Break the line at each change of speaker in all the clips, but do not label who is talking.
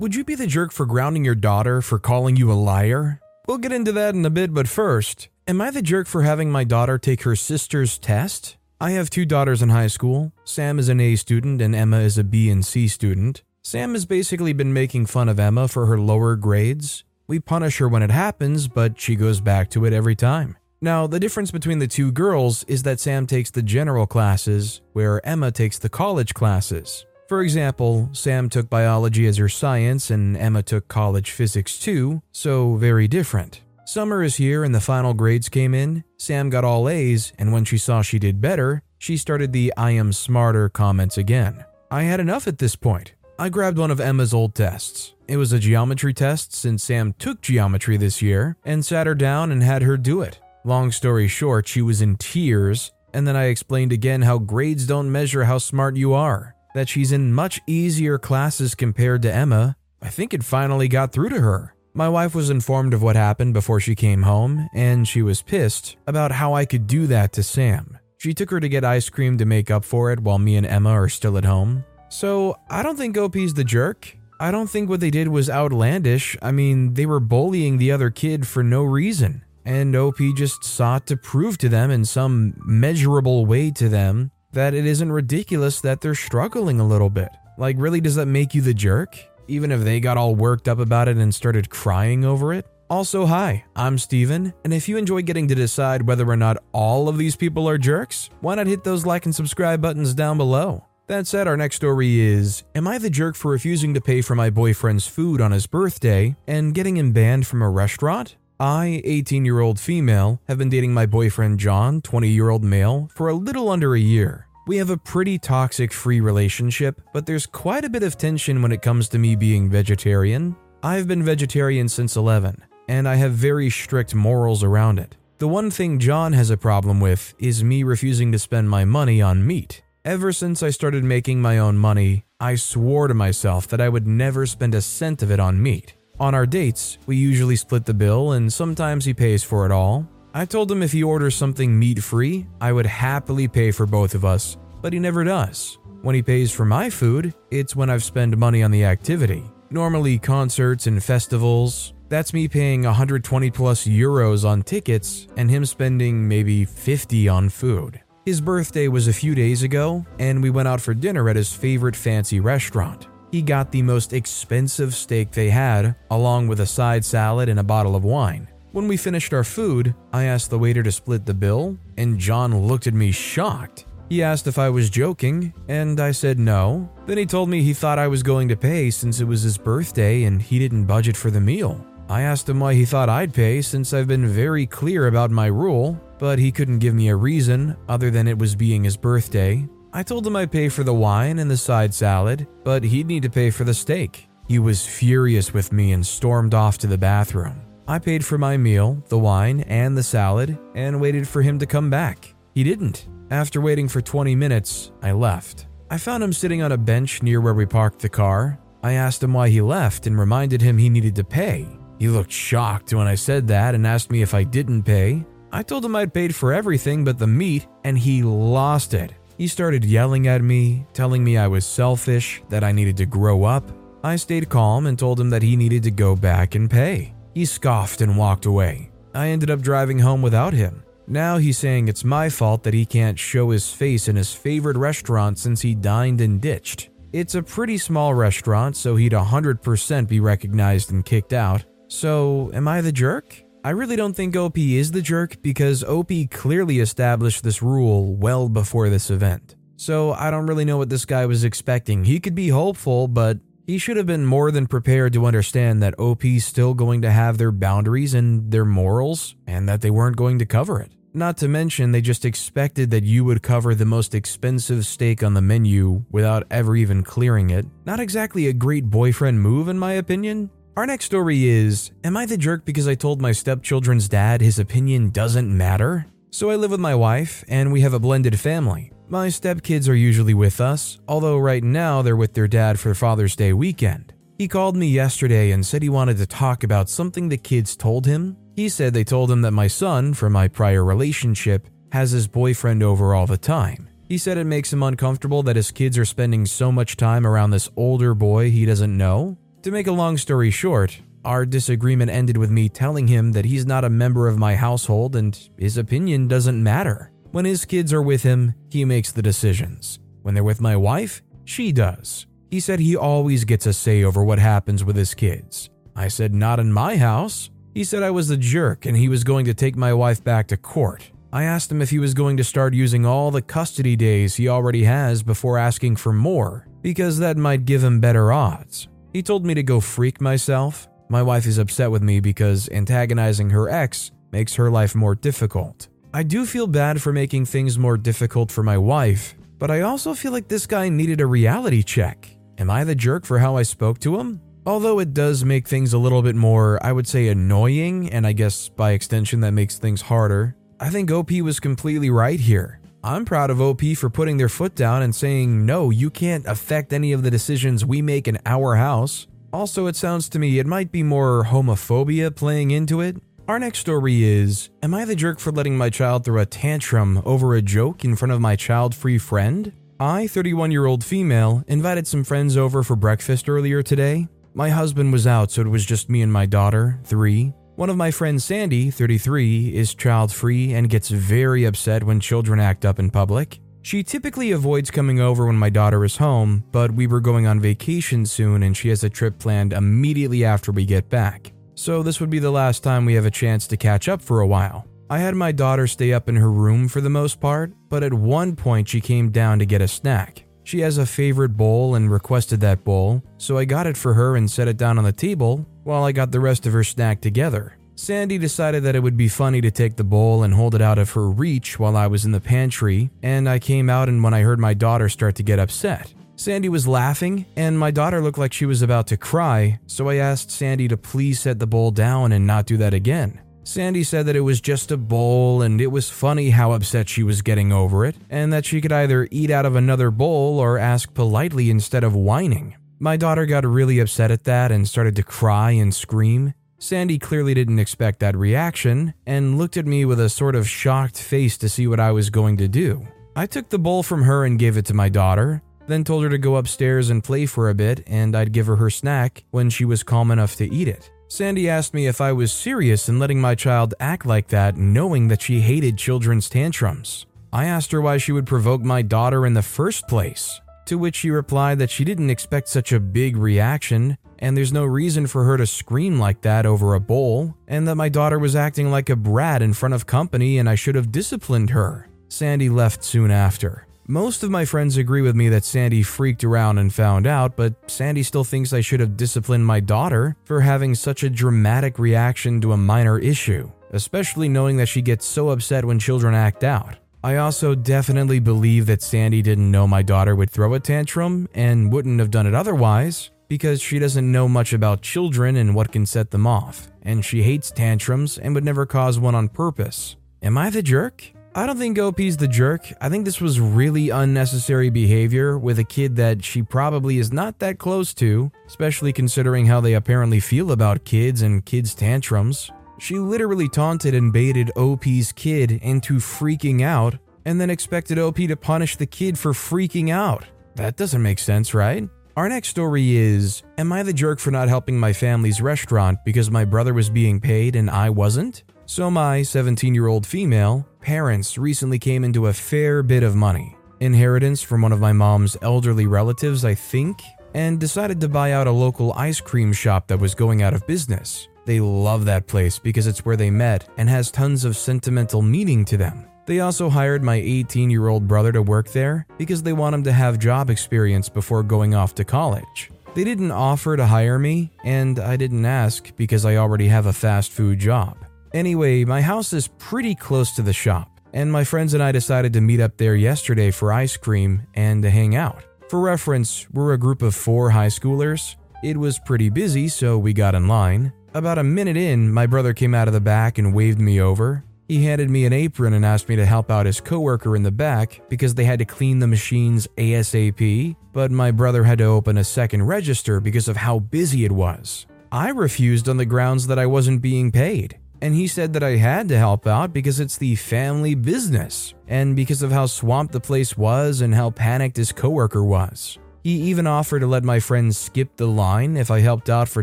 Would you be the jerk for grounding your daughter for calling you a liar? We'll get into that in a bit, but first, am I the jerk for having my daughter take her sister's test? I have two daughters in high school. Sam is an A student and Emma is a B and C student. Sam has basically been making fun of Emma for her lower grades. We punish her when it happens, but she goes back to it every time. Now, the difference between the two girls is that Sam takes the general classes, where Emma takes the college classes. For example, Sam took biology as her science and Emma took college physics too, so very different. Summer is here and the final grades came in. Sam got all A's, and when she saw she did better, she started the I am smarter comments again. I had enough at this point. I grabbed one of Emma's old tests. It was a geometry test since Sam took geometry this year and sat her down and had her do it. Long story short, she was in tears, and then I explained again how grades don't measure how smart you are that she's in much easier classes compared to Emma, I think it finally got through to her. My wife was informed of what happened before she came home, and she was pissed about how I could do that to Sam. She took her to get ice cream to make up for it while me and Emma are still at home. So, I don't think OP's the jerk. I don't think what they did was outlandish. I mean, they were bullying the other kid for no reason. And OP just sought to prove to them in some measurable way to them that it isn't ridiculous that they're struggling a little bit. Like, really, does that make you the jerk? Even if they got all worked up about it and started crying over it? Also, hi, I'm Steven, and if you enjoy getting to decide whether or not all of these people are jerks, why not hit those like and subscribe buttons down below? That said, our next story is Am I the jerk for refusing to pay for my boyfriend's food on his birthday and getting him banned from a restaurant? I, 18 year old female, have been dating my boyfriend John, 20 year old male, for a little under a year. We have a pretty toxic free relationship, but there's quite a bit of tension when it comes to me being vegetarian. I've been vegetarian since 11, and I have very strict morals around it. The one thing John has a problem with is me refusing to spend my money on meat. Ever since I started making my own money, I swore to myself that I would never spend a cent of it on meat. On our dates, we usually split the bill and sometimes he pays for it all. I told him if he orders something meat free, I would happily pay for both of us, but he never does. When he pays for my food, it's when I've spent money on the activity. Normally, concerts and festivals, that's me paying 120 plus euros on tickets and him spending maybe 50 on food. His birthday was a few days ago, and we went out for dinner at his favorite fancy restaurant. He got the most expensive steak they had, along with a side salad and a bottle of wine. When we finished our food, I asked the waiter to split the bill, and John looked at me shocked. He asked if I was joking, and I said no. Then he told me he thought I was going to pay since it was his birthday and he didn't budget for the meal. I asked him why he thought I'd pay since I've been very clear about my rule, but he couldn't give me a reason other than it was being his birthday. I told him I'd pay for the wine and the side salad, but he'd need to pay for the steak. He was furious with me and stormed off to the bathroom. I paid for my meal, the wine, and the salad, and waited for him to come back. He didn't. After waiting for 20 minutes, I left. I found him sitting on a bench near where we parked the car. I asked him why he left and reminded him he needed to pay. He looked shocked when I said that and asked me if I didn't pay. I told him I'd paid for everything but the meat, and he lost it. He started yelling at me, telling me I was selfish, that I needed to grow up. I stayed calm and told him that he needed to go back and pay. He scoffed and walked away. I ended up driving home without him. Now he's saying it's my fault that he can't show his face in his favorite restaurant since he dined and ditched. It's a pretty small restaurant, so he'd 100% be recognized and kicked out. So, am I the jerk? I really don't think OP is the jerk because OP clearly established this rule well before this event. So I don't really know what this guy was expecting. He could be hopeful, but he should have been more than prepared to understand that OP's still going to have their boundaries and their morals and that they weren't going to cover it. Not to mention, they just expected that you would cover the most expensive steak on the menu without ever even clearing it. Not exactly a great boyfriend move, in my opinion. Our next story is Am I the jerk because I told my stepchildren's dad his opinion doesn't matter? So I live with my wife, and we have a blended family. My stepkids are usually with us, although right now they're with their dad for Father's Day weekend. He called me yesterday and said he wanted to talk about something the kids told him. He said they told him that my son, from my prior relationship, has his boyfriend over all the time. He said it makes him uncomfortable that his kids are spending so much time around this older boy he doesn't know. To make a long story short, our disagreement ended with me telling him that he's not a member of my household and his opinion doesn't matter. When his kids are with him, he makes the decisions. When they're with my wife, she does. He said he always gets a say over what happens with his kids. I said, Not in my house. He said I was a jerk and he was going to take my wife back to court. I asked him if he was going to start using all the custody days he already has before asking for more, because that might give him better odds. He told me to go freak myself. My wife is upset with me because antagonizing her ex makes her life more difficult. I do feel bad for making things more difficult for my wife, but I also feel like this guy needed a reality check. Am I the jerk for how I spoke to him? Although it does make things a little bit more, I would say, annoying, and I guess by extension that makes things harder, I think OP was completely right here. I'm proud of OP for putting their foot down and saying, no, you can't affect any of the decisions we make in our house. Also, it sounds to me it might be more homophobia playing into it, our next story is Am I the jerk for letting my child throw a tantrum over a joke in front of my child free friend? I, 31 year old female, invited some friends over for breakfast earlier today. My husband was out, so it was just me and my daughter, 3. One of my friends, Sandy, 33, is child free and gets very upset when children act up in public. She typically avoids coming over when my daughter is home, but we were going on vacation soon and she has a trip planned immediately after we get back so this would be the last time we have a chance to catch up for a while. I had my daughter stay up in her room for the most part, but at one point she came down to get a snack. She has a favorite bowl and requested that bowl, so I got it for her and set it down on the table while I got the rest of her snack together. Sandy decided that it would be funny to take the bowl and hold it out of her reach while I was in the pantry, and I came out and when I heard my daughter start to get upset. Sandy was laughing, and my daughter looked like she was about to cry, so I asked Sandy to please set the bowl down and not do that again. Sandy said that it was just a bowl and it was funny how upset she was getting over it, and that she could either eat out of another bowl or ask politely instead of whining. My daughter got really upset at that and started to cry and scream. Sandy clearly didn't expect that reaction and looked at me with a sort of shocked face to see what I was going to do. I took the bowl from her and gave it to my daughter, then told her to go upstairs and play for a bit, and I'd give her her snack when she was calm enough to eat it. Sandy asked me if I was serious in letting my child act like that, knowing that she hated children's tantrums. I asked her why she would provoke my daughter in the first place, to which she replied that she didn't expect such a big reaction, and there's no reason for her to scream like that over a bowl, and that my daughter was acting like a brat in front of company and I should have disciplined her. Sandy left soon after. Most of my friends agree with me that Sandy freaked around and found out, but Sandy still thinks I should have disciplined my daughter for having such a dramatic reaction to a minor issue, especially knowing that she gets so upset when children act out. I also definitely believe that Sandy didn't know my daughter would throw a tantrum and wouldn't have done it otherwise because she doesn't know much about children and what can set them off, and she hates tantrums and would never cause one on purpose. Am I the jerk? I don't think OP's the jerk. I think this was really unnecessary behavior with a kid that she probably is not that close to, especially considering how they apparently feel about kids and kids' tantrums. She literally taunted and baited OP's kid into freaking out and then expected OP to punish the kid for freaking out. That doesn't make sense, right? Our next story is Am I the jerk for not helping my family's restaurant because my brother was being paid and I wasn't? So, my 17 year old female parents recently came into a fair bit of money, inheritance from one of my mom's elderly relatives, I think, and decided to buy out a local ice cream shop that was going out of business. They love that place because it's where they met and has tons of sentimental meaning to them. They also hired my 18 year old brother to work there because they want him to have job experience before going off to college. They didn't offer to hire me, and I didn't ask because I already have a fast food job. Anyway, my house is pretty close to the shop, and my friends and I decided to meet up there yesterday for ice cream and to hang out. For reference, we're a group of four high schoolers. It was pretty busy, so we got in line. About a minute in, my brother came out of the back and waved me over. He handed me an apron and asked me to help out his coworker in the back because they had to clean the machines ASAP, but my brother had to open a second register because of how busy it was. I refused on the grounds that I wasn't being paid, and he said that I had to help out because it's the family business and because of how swamped the place was and how panicked his coworker was. He even offered to let my friend skip the line if I helped out for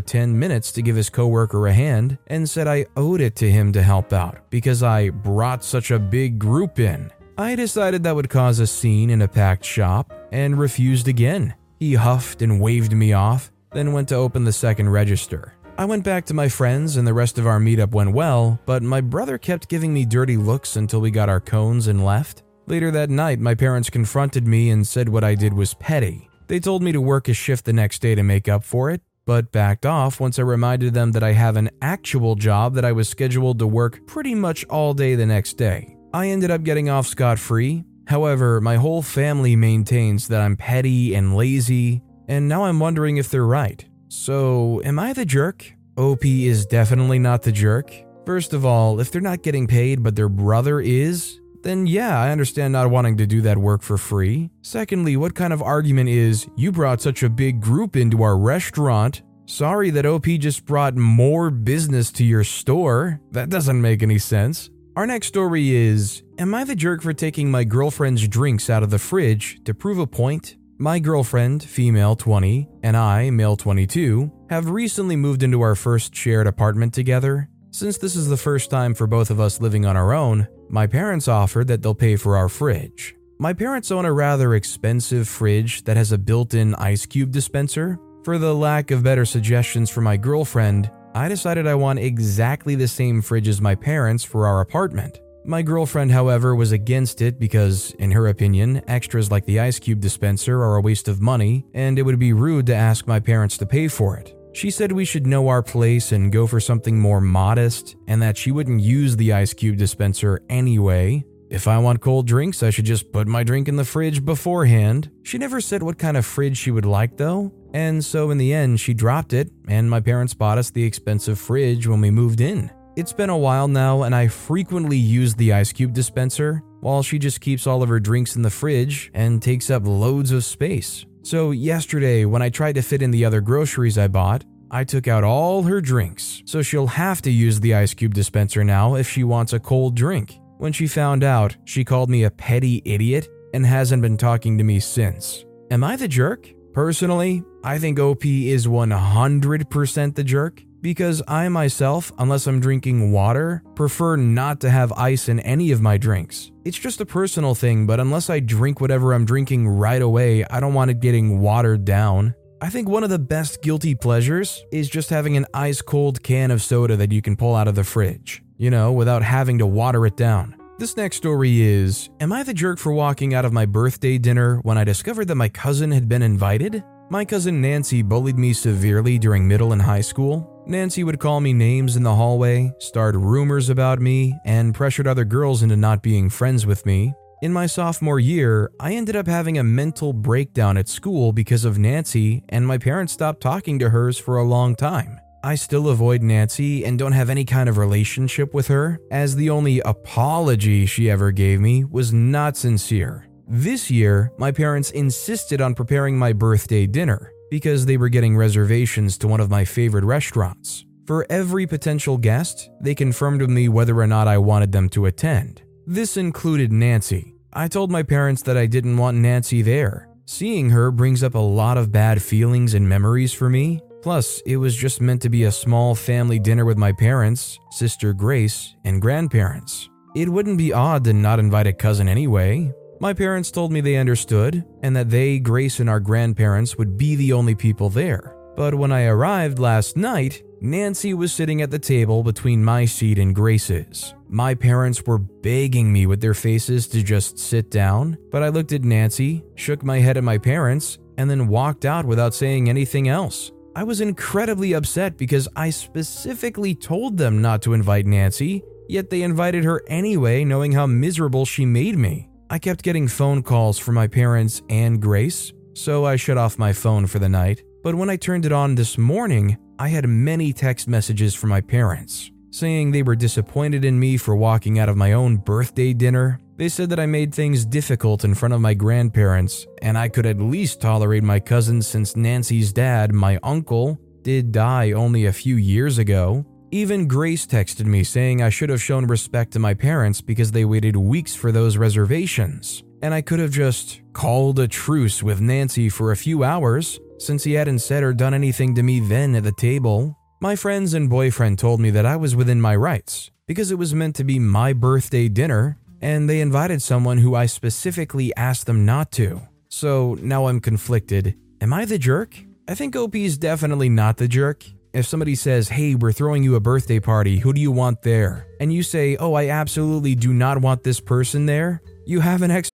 10 minutes to give his coworker a hand and said I owed it to him to help out because I brought such a big group in. I decided that would cause a scene in a packed shop and refused again. He huffed and waved me off, then went to open the second register. I went back to my friends and the rest of our meetup went well, but my brother kept giving me dirty looks until we got our cones and left. Later that night, my parents confronted me and said what I did was petty. They told me to work a shift the next day to make up for it, but backed off once I reminded them that I have an actual job that I was scheduled to work pretty much all day the next day. I ended up getting off scot free. However, my whole family maintains that I'm petty and lazy, and now I'm wondering if they're right. So, am I the jerk? OP is definitely not the jerk. First of all, if they're not getting paid but their brother is, then yeah, I understand not wanting to do that work for free. Secondly, what kind of argument is you brought such a big group into our restaurant? Sorry that OP just brought more business to your store. That doesn't make any sense. Our next story is Am I the jerk for taking my girlfriend's drinks out of the fridge to prove a point? My girlfriend, female 20, and I, male 22, have recently moved into our first shared apartment together. Since this is the first time for both of us living on our own, my parents offered that they'll pay for our fridge. My parents own a rather expensive fridge that has a built in ice cube dispenser. For the lack of better suggestions for my girlfriend, I decided I want exactly the same fridge as my parents for our apartment. My girlfriend, however, was against it because, in her opinion, extras like the ice cube dispenser are a waste of money and it would be rude to ask my parents to pay for it. She said we should know our place and go for something more modest, and that she wouldn't use the ice cube dispenser anyway. If I want cold drinks, I should just put my drink in the fridge beforehand. She never said what kind of fridge she would like, though, and so in the end, she dropped it, and my parents bought us the expensive fridge when we moved in. It's been a while now, and I frequently use the ice cube dispenser, while she just keeps all of her drinks in the fridge and takes up loads of space. So, yesterday, when I tried to fit in the other groceries I bought, I took out all her drinks, so she'll have to use the ice cube dispenser now if she wants a cold drink. When she found out, she called me a petty idiot and hasn't been talking to me since. Am I the jerk? Personally, I think OP is 100% the jerk because I myself, unless I'm drinking water, prefer not to have ice in any of my drinks. It's just a personal thing, but unless I drink whatever I'm drinking right away, I don't want it getting watered down. I think one of the best guilty pleasures is just having an ice cold can of soda that you can pull out of the fridge, you know, without having to water it down. This next story is Am I the jerk for walking out of my birthday dinner when I discovered that my cousin had been invited? My cousin Nancy bullied me severely during middle and high school, Nancy would call me names in the hallway, start rumors about me, and pressured other girls into not being friends with me. In my sophomore year, I ended up having a mental breakdown at school because of Nancy, and my parents stopped talking to hers for a long time. I still avoid Nancy and don't have any kind of relationship with her, as the only apology she ever gave me was not sincere. This year, my parents insisted on preparing my birthday dinner, because they were getting reservations to one of my favorite restaurants. For every potential guest, they confirmed with me whether or not I wanted them to attend. This included Nancy. I told my parents that I didn't want Nancy there. Seeing her brings up a lot of bad feelings and memories for me. Plus, it was just meant to be a small family dinner with my parents, sister Grace, and grandparents. It wouldn't be odd to not invite a cousin anyway, my parents told me they understood and that they, Grace, and our grandparents would be the only people there. But when I arrived last night, Nancy was sitting at the table between my seat and Grace's. My parents were begging me with their faces to just sit down, but I looked at Nancy, shook my head at my parents, and then walked out without saying anything else. I was incredibly upset because I specifically told them not to invite Nancy, yet they invited her anyway, knowing how miserable she made me. I kept getting phone calls from my parents and Grace, so I shut off my phone for the night. But when I turned it on this morning, I had many text messages from my parents saying they were disappointed in me for walking out of my own birthday dinner. They said that I made things difficult in front of my grandparents, and I could at least tolerate my cousins since Nancy's dad, my uncle, did die only a few years ago. Even Grace texted me saying I should have shown respect to my parents because they waited weeks for those reservations, and I could have just called a truce with Nancy for a few hours since he hadn't said or done anything to me then at the table. My friends and boyfriend told me that I was within my rights because it was meant to be my birthday dinner and they invited someone who I specifically asked them not to. So now I'm conflicted. Am I the jerk? I think OP is definitely not the jerk. If somebody says, hey, we're throwing you a birthday party, who do you want there? And you say, oh, I absolutely do not want this person there, you have an ex.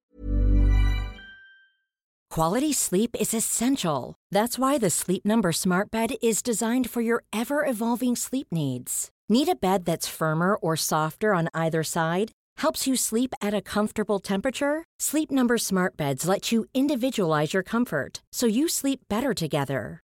Quality sleep is essential. That's why the Sleep Number Smart Bed is designed for your ever evolving sleep needs. Need a bed that's firmer or softer on either side? Helps you sleep at a comfortable temperature? Sleep Number Smart Beds let you individualize your comfort so you sleep better together.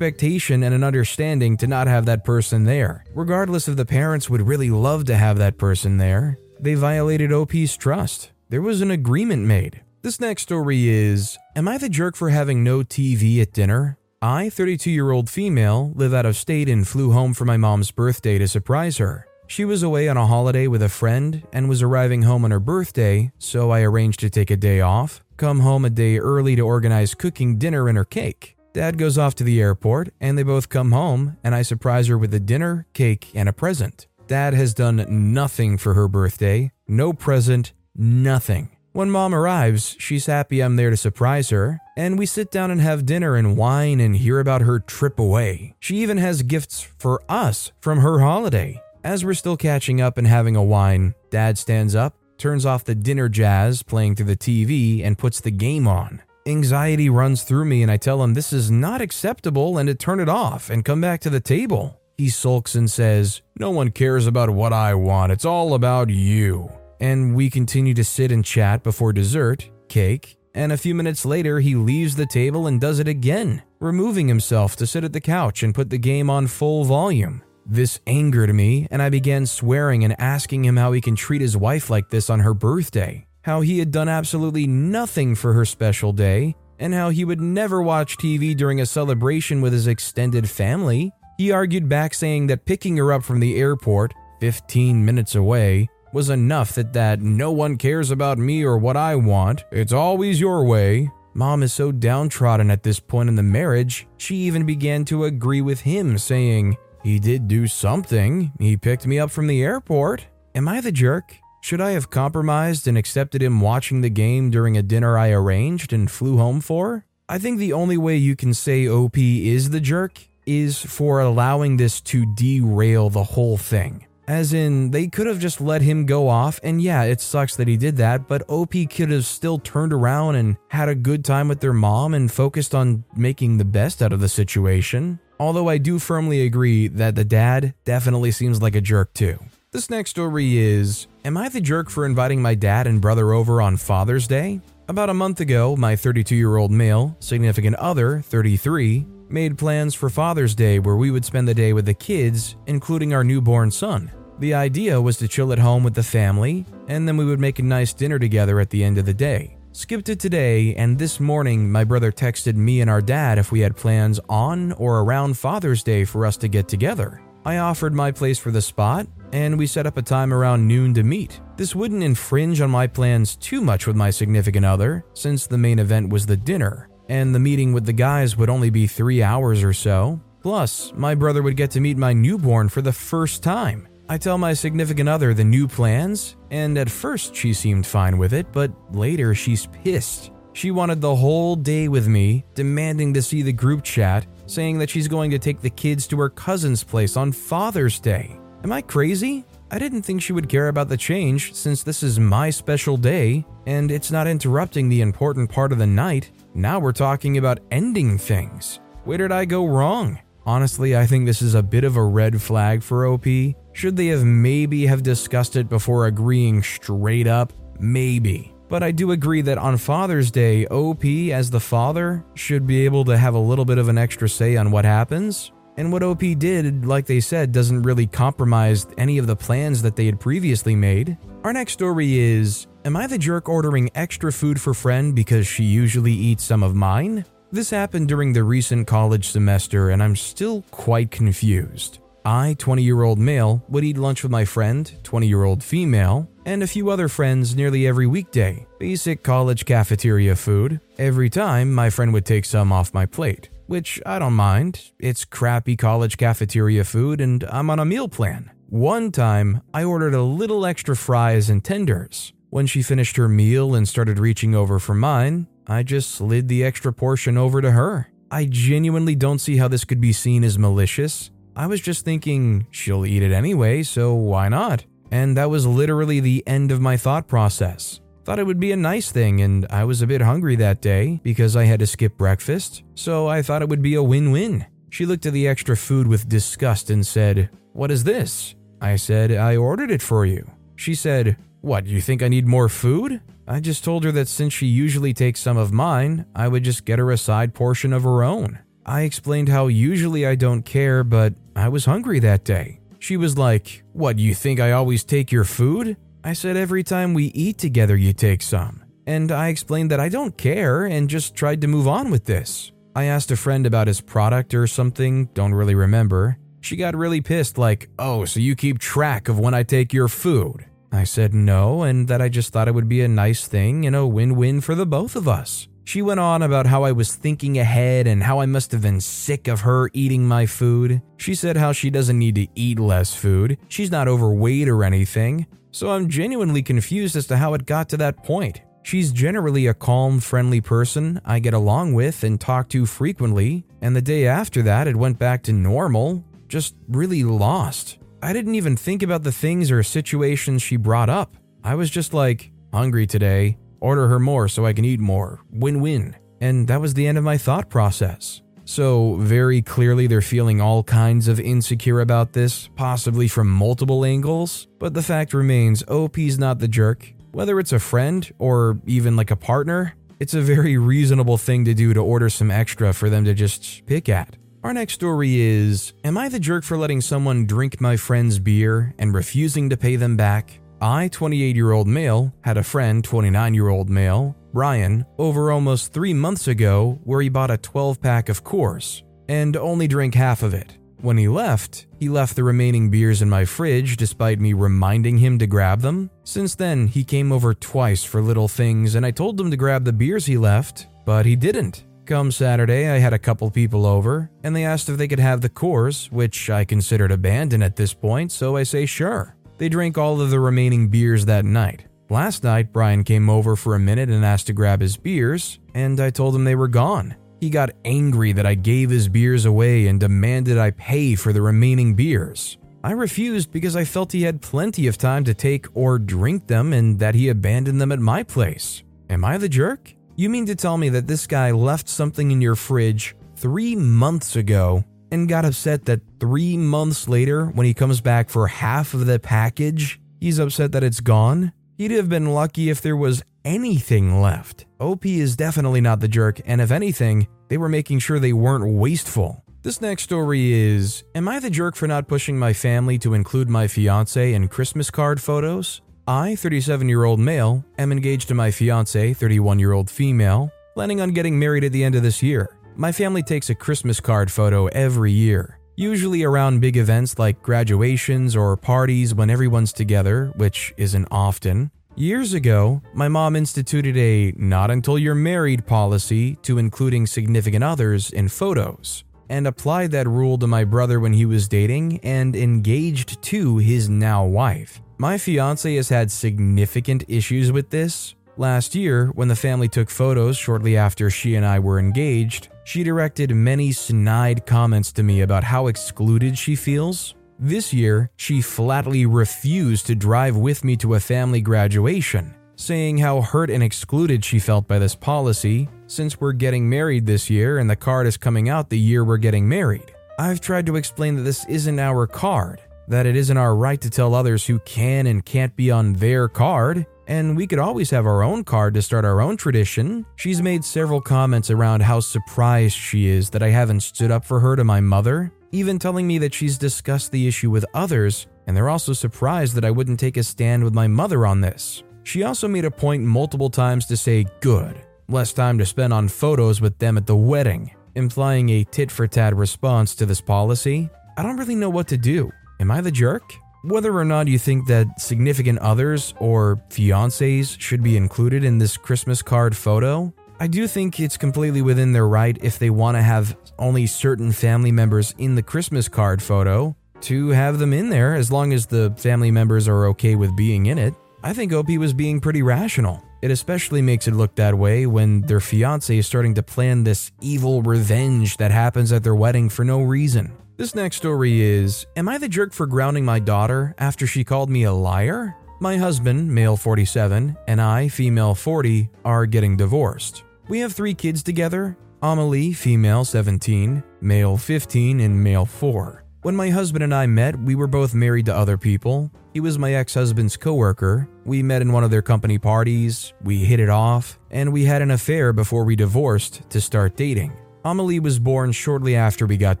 Expectation and an understanding to not have that person there. Regardless if the parents would really love to have that person there, they violated OP's trust. There was an agreement made. This next story is Am I the jerk for having no TV at dinner? I, 32 year old female, live out of state and flew home for my mom's birthday to surprise her. She was away on a holiday with a friend and was arriving home on her birthday, so I arranged to take a day off, come home a day early to organize cooking dinner and her cake. Dad goes off to the airport, and they both come home, and I surprise her with a dinner, cake, and a present. Dad has done nothing for her birthday, no present, nothing. When mom arrives, she's happy I'm there to surprise her, and we sit down and have dinner and wine and hear about her trip away. She even has gifts for us from her holiday. As we're still catching up and having a wine, dad stands up, turns off the dinner jazz playing through the TV, and puts the game on. Anxiety runs through me, and I tell him this is not acceptable and to turn it off and come back to the table. He sulks and says, No one cares about what I want, it's all about you and we continue to sit and chat before dessert, cake, and a few minutes later he leaves the table and does it again, removing himself to sit at the couch and put the game on full volume. This angered me, and I began swearing and asking him how he can treat his wife like this on her birthday, how he had done absolutely nothing for her special day, and how he would never watch TV during a celebration with his extended family. He argued back saying that picking her up from the airport, 15 minutes away, was enough that that no one cares about me or what I want. It's always your way. Mom is so downtrodden at this point in the marriage, she even began to agree with him, saying, He did do something. He picked me up from the airport. Am I the jerk? Should I have compromised and accepted him watching the game during a dinner I arranged and flew home for? I think the only way you can say OP is the jerk is for allowing this to derail the whole thing. As in, they could have just let him go off, and yeah, it sucks that he did that, but OP could have still turned around and had a good time with their mom and focused on making the best out of the situation. Although I do firmly agree that the dad definitely seems like a jerk too. This next story is Am I the jerk for inviting my dad and brother over on Father's Day? About a month ago, my 32 year old male, significant other, 33, made plans for Father's Day where we would spend the day with the kids, including our newborn son. The idea was to chill at home with the family, and then we would make a nice dinner together at the end of the day. Skip to today, and this morning my brother texted me and our dad if we had plans on or around Father's Day for us to get together. I offered my place for the spot, and we set up a time around noon to meet. This wouldn't infringe on my plans too much with my significant other, since the main event was the dinner, and the meeting with the guys would only be three hours or so. Plus, my brother would get to meet my newborn for the first time. I tell my significant other the new plans, and at first she seemed fine with it, but later she's pissed. She wanted the whole day with me, demanding to see the group chat, saying that she's going to take the kids to her cousin's place on Father's Day. Am I crazy? I didn't think she would care about the change since this is my special day and it's not interrupting the important part of the night. Now we're talking about ending things. Where did I go wrong? Honestly, I think this is a bit of a red flag for OP. Should they have maybe have discussed it before agreeing straight up? Maybe. But I do agree that on Father's Day, OP as the father should be able to have a little bit of an extra say on what happens. And what OP did, like they said, doesn't really compromise any of the plans that they had previously made. Our next story is Am I the jerk ordering extra food for friend because she usually eats some of mine? This happened during the recent college semester, and I'm still quite confused. I, 20 year old male, would eat lunch with my friend, 20 year old female, and a few other friends nearly every weekday. Basic college cafeteria food. Every time, my friend would take some off my plate, which I don't mind. It's crappy college cafeteria food, and I'm on a meal plan. One time, I ordered a little extra fries and tenders. When she finished her meal and started reaching over for mine, I just slid the extra portion over to her. I genuinely don't see how this could be seen as malicious. I was just thinking, she'll eat it anyway, so why not? And that was literally the end of my thought process. Thought it would be a nice thing, and I was a bit hungry that day because I had to skip breakfast, so I thought it would be a win win. She looked at the extra food with disgust and said, What is this? I said, I ordered it for you. She said, What, you think I need more food? I just told her that since she usually takes some of mine, I would just get her a side portion of her own. I explained how usually I don't care, but I was hungry that day. She was like, What, you think I always take your food? I said, Every time we eat together, you take some. And I explained that I don't care and just tried to move on with this. I asked a friend about his product or something, don't really remember. She got really pissed, like, Oh, so you keep track of when I take your food? I said no, and that I just thought it would be a nice thing and a win win for the both of us. She went on about how I was thinking ahead and how I must have been sick of her eating my food. She said how she doesn't need to eat less food, she's not overweight or anything. So I'm genuinely confused as to how it got to that point. She's generally a calm, friendly person I get along with and talk to frequently, and the day after that it went back to normal, just really lost. I didn't even think about the things or situations she brought up. I was just like, hungry today, order her more so I can eat more, win win. And that was the end of my thought process. So, very clearly, they're feeling all kinds of insecure about this, possibly from multiple angles. But the fact remains OP's not the jerk. Whether it's a friend or even like a partner, it's a very reasonable thing to do to order some extra for them to just pick at. Our next story is Am I the jerk for letting someone drink my friend's beer and refusing to pay them back? I, 28 year old male, had a friend, 29 year old male, Brian, over almost three months ago where he bought a 12 pack of Coors and only drank half of it. When he left, he left the remaining beers in my fridge despite me reminding him to grab them. Since then, he came over twice for little things and I told him to grab the beers he left, but he didn't. Come Saturday, I had a couple people over, and they asked if they could have the Coors, which I considered abandoned at this point, so I say sure. They drank all of the remaining beers that night. Last night, Brian came over for a minute and asked to grab his beers, and I told him they were gone. He got angry that I gave his beers away and demanded I pay for the remaining beers. I refused because I felt he had plenty of time to take or drink them and that he abandoned them at my place. Am I the jerk? You mean to tell me that this guy left something in your fridge three months ago and got upset that three months later, when he comes back for half of the package, he's upset that it's gone? He'd have been lucky if there was anything left. OP is definitely not the jerk, and if anything, they were making sure they weren't wasteful. This next story is Am I the jerk for not pushing my family to include my fiance in Christmas card photos? I, 37 year old male, am engaged to my fiance, 31 year old female, planning on getting married at the end of this year. My family takes a Christmas card photo every year, usually around big events like graduations or parties when everyone's together, which isn't often. Years ago, my mom instituted a not until you're married policy to including significant others in photos, and applied that rule to my brother when he was dating and engaged to his now wife. My fiance has had significant issues with this. Last year, when the family took photos shortly after she and I were engaged, she directed many snide comments to me about how excluded she feels this year, she flatly refused to drive with me to a family graduation, saying how hurt and excluded she felt by this policy since we're getting married this year and the card is coming out the year we're getting married. I've tried to explain that this isn't our card, that it isn't our right to tell others who can and can't be on their card, and we could always have our own card to start our own tradition. She's made several comments around how surprised she is that I haven't stood up for her to my mother even telling me that she's discussed the issue with others, and they're also surprised that I wouldn't take a stand with my mother on this. She also made a point multiple times to say, good, less time to spend on photos with them at the wedding, implying a tit for tat response to this policy. I don't really know what to do. Am I the jerk? Whether or not you think that significant others or fiancés should be included in this Christmas card photo, I do think it's completely within their right if they want to have only certain family members in the Christmas card photo to have them in there as long as the family members are okay with being in it. I think OP was being pretty rational. It especially makes it look that way when their fiance is starting to plan this evil revenge that happens at their wedding for no reason. This next story is Am I the jerk for grounding my daughter after she called me a liar? My husband, male 47, and I, female 40, are getting divorced. We have three kids together Amelie, female 17, male 15, and male 4. When my husband and I met, we were both married to other people. He was my ex husband's coworker. We met in one of their company parties, we hit it off, and we had an affair before we divorced to start dating. Amelie was born shortly after we got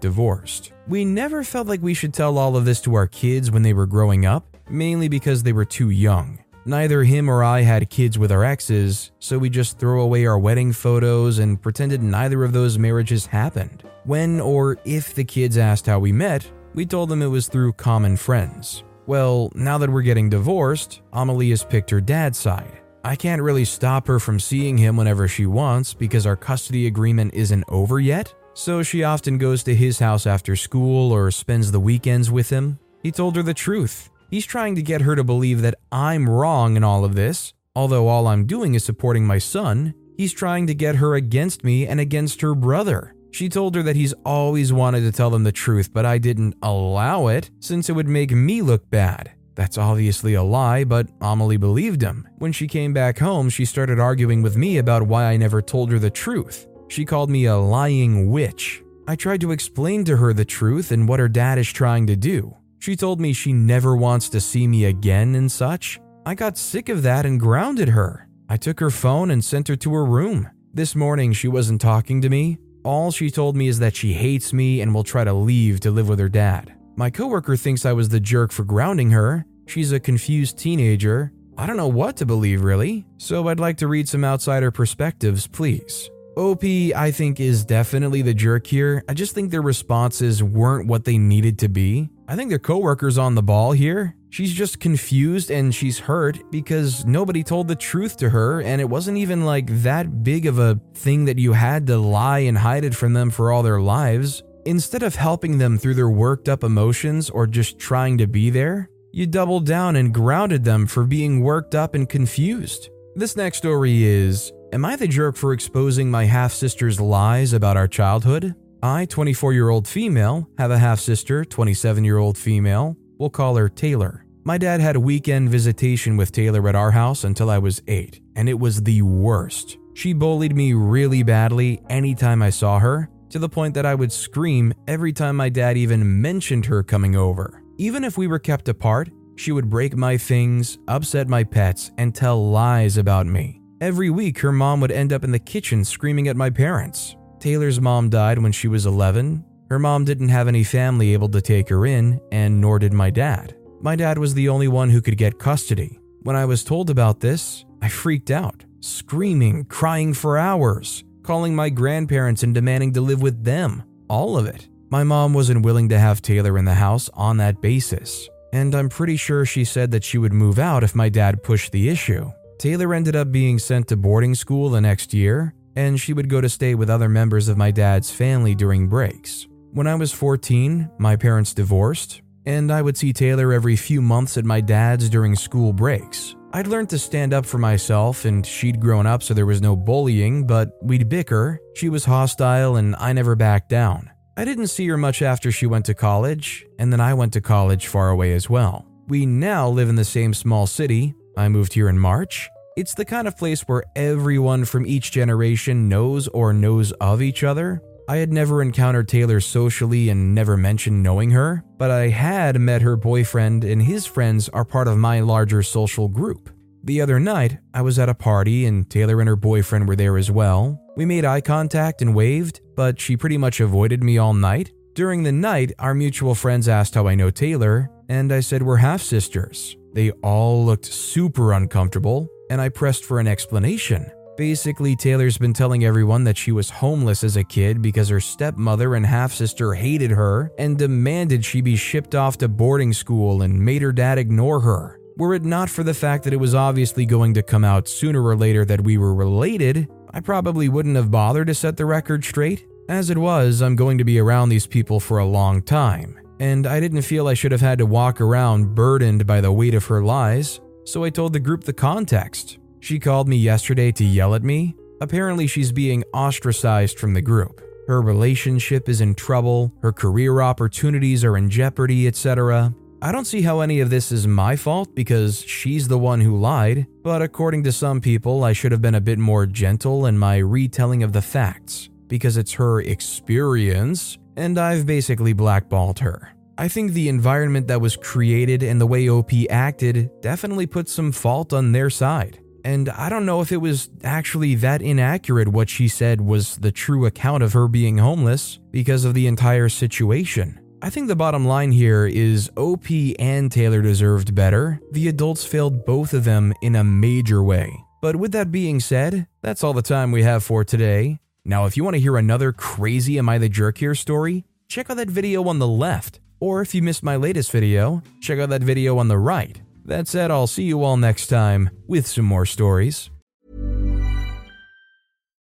divorced. We never felt like we should tell all of this to our kids when they were growing up, mainly because they were too young. Neither him or I had kids with our exes, so we just throw away our wedding photos and pretended neither of those marriages happened. When or if the kids asked how we met, we told them it was through common friends. Well, now that we're getting divorced, Amelie has picked her dad's side. I can't really stop her from seeing him whenever she wants because our custody agreement isn't over yet, so she often goes to his house after school or spends the weekends with him. He told her the truth. He's trying to get her to believe that I'm wrong in all of this. Although all I'm doing is supporting my son, he's trying to get her against me and against her brother. She told her that he's always wanted to tell them the truth, but I didn't allow it since it would make me look bad. That's obviously a lie, but Amelie believed him. When she came back home, she started arguing with me about why I never told her the truth. She called me a lying witch. I tried to explain to her the truth and what her dad is trying to do. She told me she never wants to see me again and such. I got sick of that and grounded her. I took her phone and sent her to her room. This morning, she wasn't talking to me. All she told me is that she hates me and will try to leave to live with her dad. My coworker thinks I was the jerk for grounding her. She's a confused teenager. I don't know what to believe, really. So I'd like to read some outsider perspectives, please. OP, I think, is definitely the jerk here. I just think their responses weren't what they needed to be. I think their coworker's on the ball here. She's just confused and she's hurt because nobody told the truth to her, and it wasn't even like that big of a thing that you had to lie and hide it from them for all their lives. Instead of helping them through their worked up emotions or just trying to be there, you doubled down and grounded them for being worked up and confused. This next story is Am I the jerk for exposing my half sister's lies about our childhood? I, 24 year old female, have a half sister, 27 year old female. We'll call her Taylor. My dad had a weekend visitation with Taylor at our house until I was 8, and it was the worst. She bullied me really badly anytime I saw her, to the point that I would scream every time my dad even mentioned her coming over. Even if we were kept apart, she would break my things, upset my pets, and tell lies about me. Every week, her mom would end up in the kitchen screaming at my parents. Taylor's mom died when she was 11. Her mom didn't have any family able to take her in, and nor did my dad. My dad was the only one who could get custody. When I was told about this, I freaked out, screaming, crying for hours, calling my grandparents and demanding to live with them. All of it. My mom wasn't willing to have Taylor in the house on that basis, and I'm pretty sure she said that she would move out if my dad pushed the issue. Taylor ended up being sent to boarding school the next year, and she would go to stay with other members of my dad's family during breaks. When I was 14, my parents divorced, and I would see Taylor every few months at my dad's during school breaks. I'd learned to stand up for myself, and she'd grown up so there was no bullying, but we'd bicker. She was hostile, and I never backed down. I didn't see her much after she went to college, and then I went to college far away as well. We now live in the same small city. I moved here in March. It's the kind of place where everyone from each generation knows or knows of each other. I had never encountered Taylor socially and never mentioned knowing her, but I had met her boyfriend, and his friends are part of my larger social group. The other night, I was at a party and Taylor and her boyfriend were there as well. We made eye contact and waved, but she pretty much avoided me all night. During the night, our mutual friends asked how I know Taylor, and I said we're half sisters. They all looked super uncomfortable, and I pressed for an explanation. Basically, Taylor's been telling everyone that she was homeless as a kid because her stepmother and half sister hated her and demanded she be shipped off to boarding school and made her dad ignore her. Were it not for the fact that it was obviously going to come out sooner or later that we were related, I probably wouldn't have bothered to set the record straight. As it was, I'm going to be around these people for a long time, and I didn't feel I should have had to walk around burdened by the weight of her lies, so I told the group the context. She called me yesterday to yell at me. Apparently, she's being ostracized from the group. Her relationship is in trouble, her career opportunities are in jeopardy, etc. I don't see how any of this is my fault because she's the one who lied, but according to some people, I should have been a bit more gentle in my retelling of the facts because it's her experience, and I've basically blackballed her. I think the environment that was created and the way OP acted definitely put some fault on their side. And I don't know if it was actually that inaccurate what she said was the true account of her being homeless because of the entire situation. I think the bottom line here is OP and Taylor deserved better. The adults failed both of them in a major way. But with that being said, that's all the time we have for today. Now, if you want to hear another crazy Am I the Jerk here story, check out that video on the left. Or if you missed my latest video, check out that video on the right. That said, I'll see you all next time with some more stories.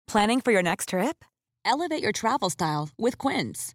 Planning for your next trip? Elevate your travel style with Quince.